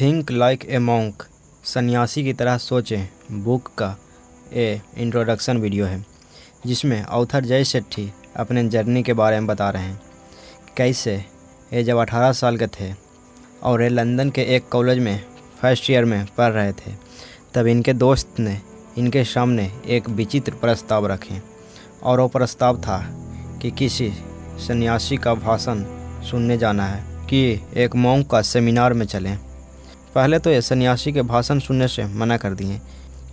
Think like a monk सन्यासी की तरह सोचें। बुक का ए इंट्रोडक्शन वीडियो है, जिसमें ऑथर जय सेट्ठी अपने जर्नी के बारे में बता रहे हैं। कैसे? ये जब 18 साल के थे और ये लंदन के एक कॉलेज में फ़र्स्ट ईयर में पढ़ रहे थे, तब इनके दोस्त ने इनके सामने एक विचित्र प्रस्ताव रखे। और वो प्रस्ताव था कि किसी सन्यासी का भाषण सुनने जाना है, कि एक मॉन्क का सेमिनार में चलें। पहले तो ये सन्यासी के भाषण सुनने से मना कर दिए,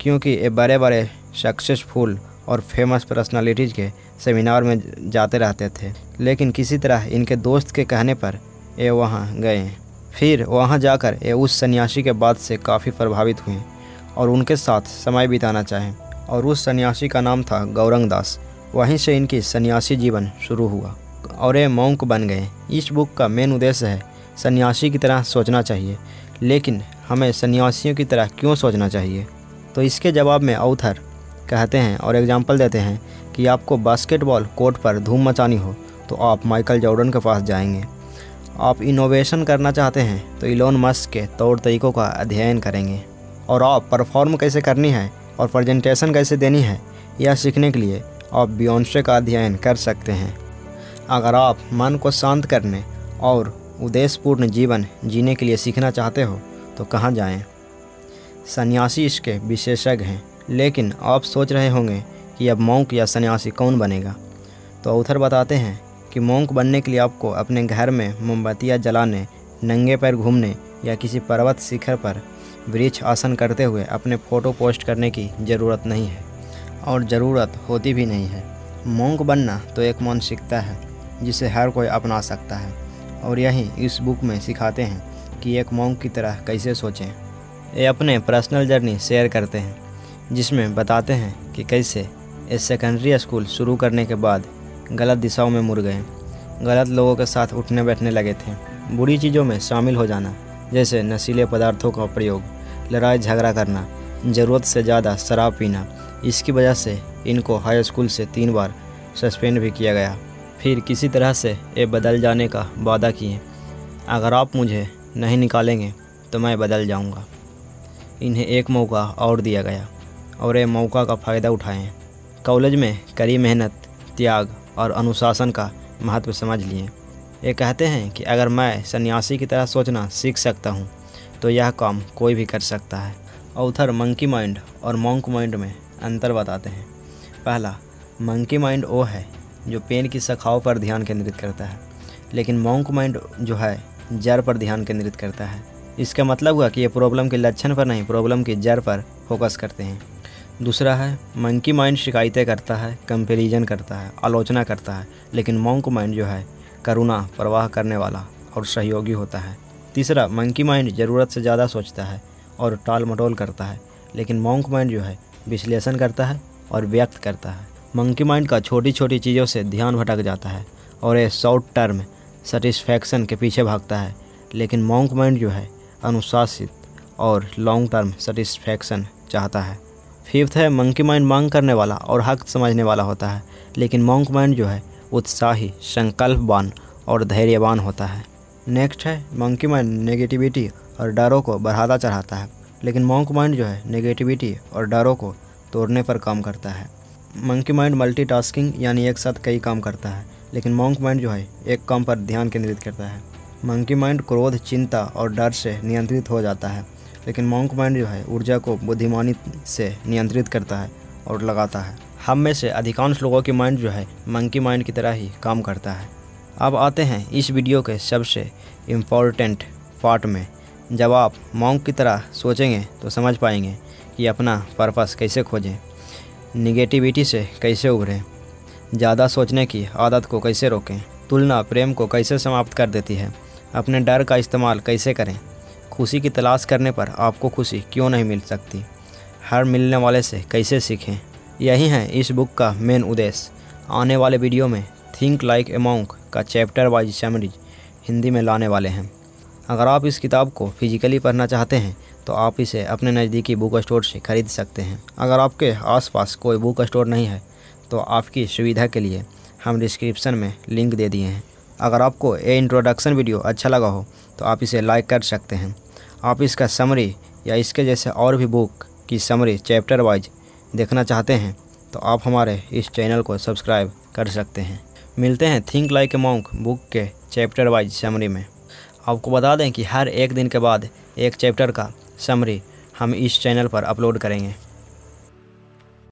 क्योंकि ये बड़े बड़े सक्सेसफुल और फ़ेमस पर्सनालिटीज़ के सेमिनार में जाते रहते थे। लेकिन किसी तरह इनके दोस्त के कहने पर ये वहाँ गए। फिर वहाँ जाकर ये उस सन्यासी के बात से काफ़ी प्रभावित हुए और उनके साथ समय बिताना चाहें। और उस सन्यासी का नाम था गौरंग दास वहीं से इनकी सन्यासी जीवन शुरू हुआ और ये मौंक बन गए। इस बुक का मेन उद्देश्य है सन्यासी की तरह सोचना चाहिए। लेकिन हमें सन्यासियों की तरह क्यों सोचना चाहिए? तो इसके जवाब में अवथर कहते हैं और एग्ज़ाम्पल देते हैं कि आपको बास्केटबॉल कोर्ट पर धूम मचानी हो तो आप माइकल जॉर्डन के पास जाएँगे। आप इनोवेशन करना चाहते हैं तो इलोन मस्क के तौर तरीक़ों का अध्ययन करेंगे। और आप परफॉर्म कैसे करनी है और प्रेजेंटेशन कैसे देनी है, यह सीखने के लिए आप बियॉन्से का अध्ययन कर सकते हैं। अगर आप मन को शांत करने और उद्देश्यपूर्ण जीवन जीने के लिए सीखना चाहते हो तो कहाँ जाएँ? सन्यासी इसके विशेषज्ञ हैं, लेकिन आप सोच रहे होंगे कि अब मौंक या सन्यासी कौन बनेगा? तो उथर बताते हैं कि मौंक बनने के लिए आपको अपने घर में मोमबत्तियाँ जलाने, नंगे पैर घूमने या किसी पर्वत शिखर पर वृक्ष आसन करते हुए अपने फ़ोटो पोस्ट करने की ज़रूरत नहीं है, और ज़रूरत होती भी नहीं है। मौंक बनना तो एक मानसिकता है, जिसे हर कोई अपना सकता है। और यही इस बुक में सिखाते हैं कि एक मॉन्क की तरह कैसे सोचें। ये अपने पर्सनल जर्नी शेयर करते हैं, जिसमें बताते हैं कि कैसे इस सेकेंडरी स्कूल शुरू करने के बाद गलत दिशाओं में मुड़ गए। गलत लोगों के साथ उठने बैठने लगे थे। बुरी चीज़ों में शामिल हो जाना, जैसे नशीले पदार्थों का प्रयोग, लड़ाई झगड़ा करना, ज़रूरत से ज़्यादा शराब पीना, इसकी वजह से इनको हाई स्कूल से तीन बार सस्पेंड भी किया गया। फिर किसी तरह से ये बदल जाने का वादा किए। अगर आप मुझे नहीं निकालेंगे तो मैं बदल जाऊँगा। इन्हें एक मौका और दिया गया, और ये मौका का फ़ायदा उठाएँ। कॉलेज में कड़ी मेहनत, त्याग और अनुशासन का महत्व समझ लिए। ये कहते हैं कि अगर मैं सन्यासी की तरह सोचना सीख सकता हूँ तो यह काम कोई भी कर सकता है। ऑथर मंकी माइंड और मॉन्क माइंड में अंतर बताते हैं। पहला, मंकी माइंड वो है जो पेन की शाखाओं पर ध्यान केंद्रित करता है, लेकिन मॉन्क माइंड जो है, जड़ पर ध्यान केंद्रित करता है। इसका मतलब हुआ कि ये प्रॉब्लम के लक्षण पर नहीं प्रॉब्लम की जड़ पर फोकस करते हैं। दूसरा है मंकी माइंड शिकायतें करता है कंपेरिजन करता है, आलोचना करता है, लेकिन मॉन्क माइंड जो है, करुणा, प्रवाह करने वाला और सहयोगी होता है। तीसरा मंकी माइंड ज़रूरत से ज़्यादा सोचता है और टाल मटोल करता है, लेकिन मॉन्क माइंड जो है, विश्लेषण करता है और व्यक्त करता है। मंकी माइंड का छोटी छोटी चीज़ों से ध्यान भटक जाता है और ये शॉर्ट टर्म सेटिस्फैक्शन के पीछे भागता है। लेकिन मॉन्क माइंड जो है, अनुशासित और लॉन्ग टर्म सेटिस्फैक्शन चाहता है। फिफ्थ है मंकी माइंड मांग करने वाला और हक समझने वाला होता है। लेकिन मॉन्क माइंड जो है, उत्साही, संकल्पवान और धैर्यवान होता है। नेक्स्ट है मंकी माइंड नेगेटिविटी और डरों को बढ़ाता चढ़ाता है। लेकिन मॉन्क माइंड जो है नेगेटिविटी और डरों को तोड़ने पर काम करता है। मंकी माइंड मल्टीटास्किंग यानी एक साथ कई काम करता है, लेकिन मॉन्क माइंड जो है, एक काम पर ध्यान केंद्रित करता है। मंकी माइंड क्रोध, चिंता और डर से नियंत्रित हो जाता है, लेकिन मॉन्क माइंड जो है, ऊर्जा को बुद्धिमानी से नियंत्रित करता है और लगाता है। हम में से अधिकांश लोगों की माइंड जो है मंकी माइंड की तरह ही काम करता है। अब आते हैं इस वीडियो के सबसे इम्पोर्टेंट पार्ट में। जब आप मॉन्क की तरह सोचेंगे तो समझ पाएँगे कि अपना पर्पस कैसे खोजें। निगेटिविटी से कैसे उभरें? ज़्यादा सोचने की आदत को कैसे रोकें? तुलना प्रेम को कैसे समाप्त कर देती है? अपने डर का इस्तेमाल कैसे करें? खुशी की तलाश करने पर आपको खुशी क्यों नहीं मिल सकती? हर मिलने वाले से कैसे सीखें? यही है इस बुक का मेन उद्देश्य। आने वाले वीडियो में थिंक लाइक ए मॉन्क का चैप्टर वाइज समरीज हिंदी में लाने वाले हैं। अगर आप इस किताब को फिजिकली पढ़ना चाहते हैं तो आप इसे अपने नज़दीकी बुक स्टोर से ख़रीद सकते हैं। अगर आपके आसपास कोई बुक स्टोर नहीं है तो आपकी सुविधा के लिए हम डिस्क्रिप्शन में लिंक दे दिए हैं। अगर आपको ये इंट्रोडक्शन वीडियो अच्छा लगा हो तो आप इसे लाइक कर सकते हैं। आप इसका समरी या इसके जैसे और भी बुक की समरी चैप्टर वाइज देखना चाहते हैं तो आप हमारे इस चैनल को सब्सक्राइब कर सकते हैं। मिलते हैं think like a monk book के चैप्टर वाइज समरी में। आपको बता दें कि हर एक दिन के बाद एक चैप्टर का समरी हम इस चैनल पर अपलोड करेंगे।